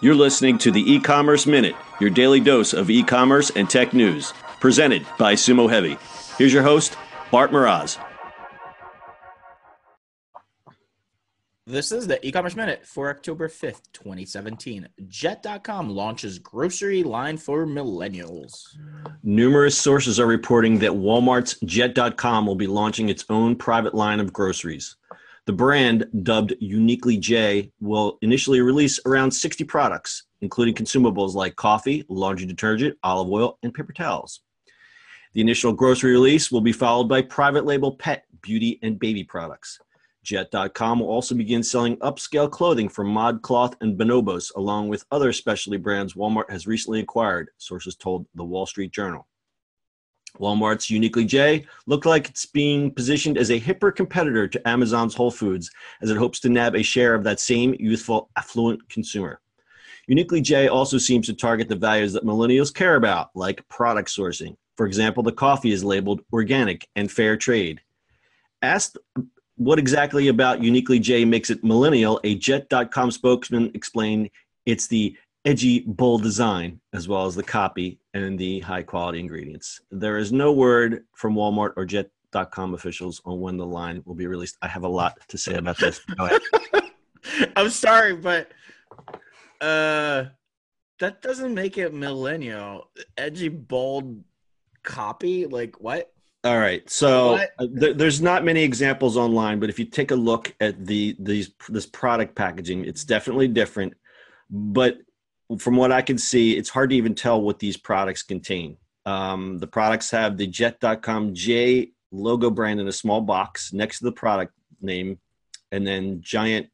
You're listening to the e commerce minute, your daily dose of e commerce and tech news, presented by Sumo Heavy. Here's your host, Bart Mroz. This is the e-commerce minute for October 5th, 2017. Jet.com launches grocery line for millennials. Numerous sources are reporting that Walmart's Jet.com will be launching its own private line of groceries. The brand, dubbed Uniquely J, will initially release around 60 products, including consumables like coffee, laundry detergent, olive oil, and paper towels. The initial grocery release will be followed by private label pet, beauty, and baby products. Jet.com will also begin selling upscale clothing from ModCloth and Bonobos, along with other specialty brands Walmart has recently acquired, sources told the Wall Street Journal. Walmart's Uniquely J looked like it's being positioned as a hipper competitor to Amazon's Whole Foods as it hopes to nab a share of that same youthful, affluent consumer. Uniquely J also seems to target the values that millennials care about, like product sourcing. For example, the coffee is labeled organic and fair trade. Asked what exactly about Uniquely J makes it millennial, a Jet.com spokesman explained it's the edgy, bold design, as well as the copy and the high quality ingredients. There is no word from Walmart or Jet.com officials on when the line will be released. I have a lot to say about this. I'm sorry, but uh, that doesn't make it millennial. Edgy, bold copy? Like, what? All right, so uh, th- there's not many examples online, but if you take a look at the these this product packaging, it's definitely different. But from what I can see, it's hard to even tell what these products contain. Um, the products have the Jet.com J logo brand in a small box next to the product name, and then giant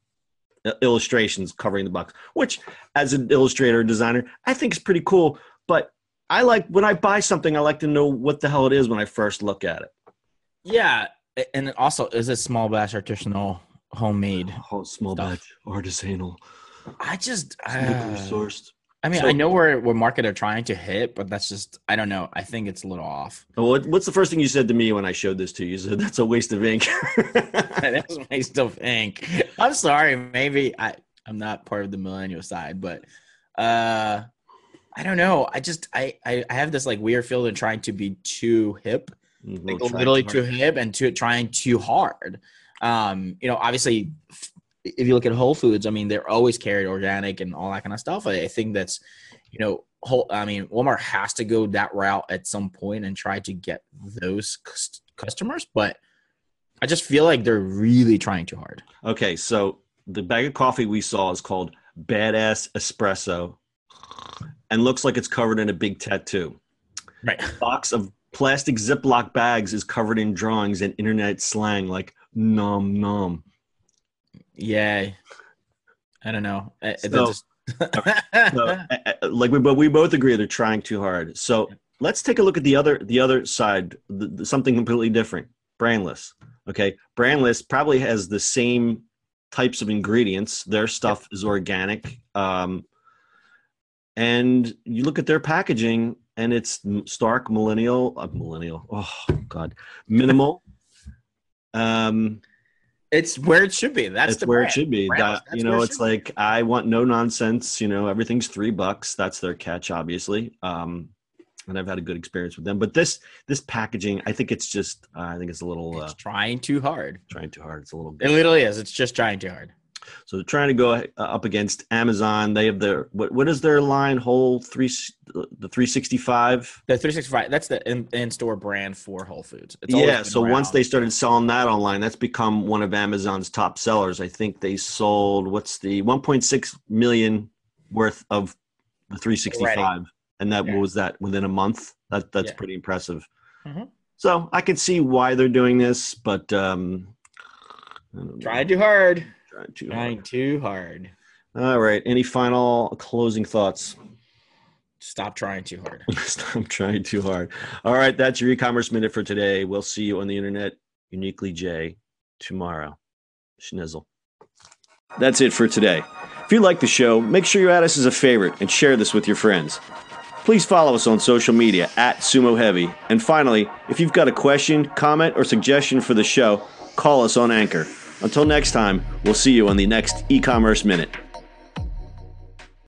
uh, illustrations covering the box. Which, as an illustrator and designer, I think is pretty cool. But I like when I buy something, I like to know what the hell it is when I first look at it. Yeah, and also is it small batch artisanal homemade? Oh, small stuff. batch artisanal. I just uh, sourced. I mean, so, I know where what market are trying to hit, but that's just I don't know. I think it's a little off. What, what's the first thing you said to me when I showed this to you? You said that's a waste of ink. that's a waste of ink. I'm sorry. Maybe I I'm not part of the millennial side, but uh I don't know. I just I I, have this like weird feeling trying to be too hip, mm-hmm. like literally too hip and too trying too hard. Um, you know, obviously, if you look at Whole Foods, I mean, they're always carried organic and all that kind of stuff. I, I think that's, you know, whole. I mean, Walmart has to go that route at some point and try to get those customers, but I just feel like they're really trying too hard. Okay, so the bag of coffee we saw is called Badass Espresso and looks like it's covered in a big tattoo. Right. A box of plastic Ziploc bags is covered in drawings and internet slang like nom nom. Yeah. I don't know. So, just... so, like we, but we both agree they're trying too hard. So let's take a look at the other the other side, the, the, something completely different. Brandless. Okay, Brandless probably has the same types of ingredients. Their stuff is organic. Um, and you look at their packaging and it's stark millennial uh, millennial oh god minimal um it's where it should be. That's the where brand. it should be. That, you know it it's like be. i want no nonsense you know everything's three bucks. That's their catch obviously. Um and i've had a good experience with them. But this this packaging i think it's just uh, i think it's a little it's uh, trying too hard. trying too hard. It's a little bit. it literally is. It's just trying too hard so they're trying to go uh, up against Amazon. They have their what? What is their line? Whole three the three sixty five. The three sixty five. That's the in, store brand for Whole Foods. yeah. So around. once they started selling that online, that's become one of Amazon's top sellers. I think they sold what's the one point six million worth of the three sixty five, and that yeah. was that within a month. That that's yeah. pretty impressive. Mm-hmm. So I can see why they're doing this, but um, try too hard. Trying too Trying hard. too hard. All right. Any final closing thoughts? Stop trying too hard. Stop trying too hard. All right. That's your e-commerce minute for today. We'll see you on the internet, uniquely J, tomorrow. Schnizzle. That's it for today. If you like the show, make sure you add us as a favorite and share this with your friends. Please follow us on social media at Sumo Heavy. And finally, if you've got a question, comment, or suggestion for the show, call us on Anchor. Until next time, we'll see you on the next e commerce minute.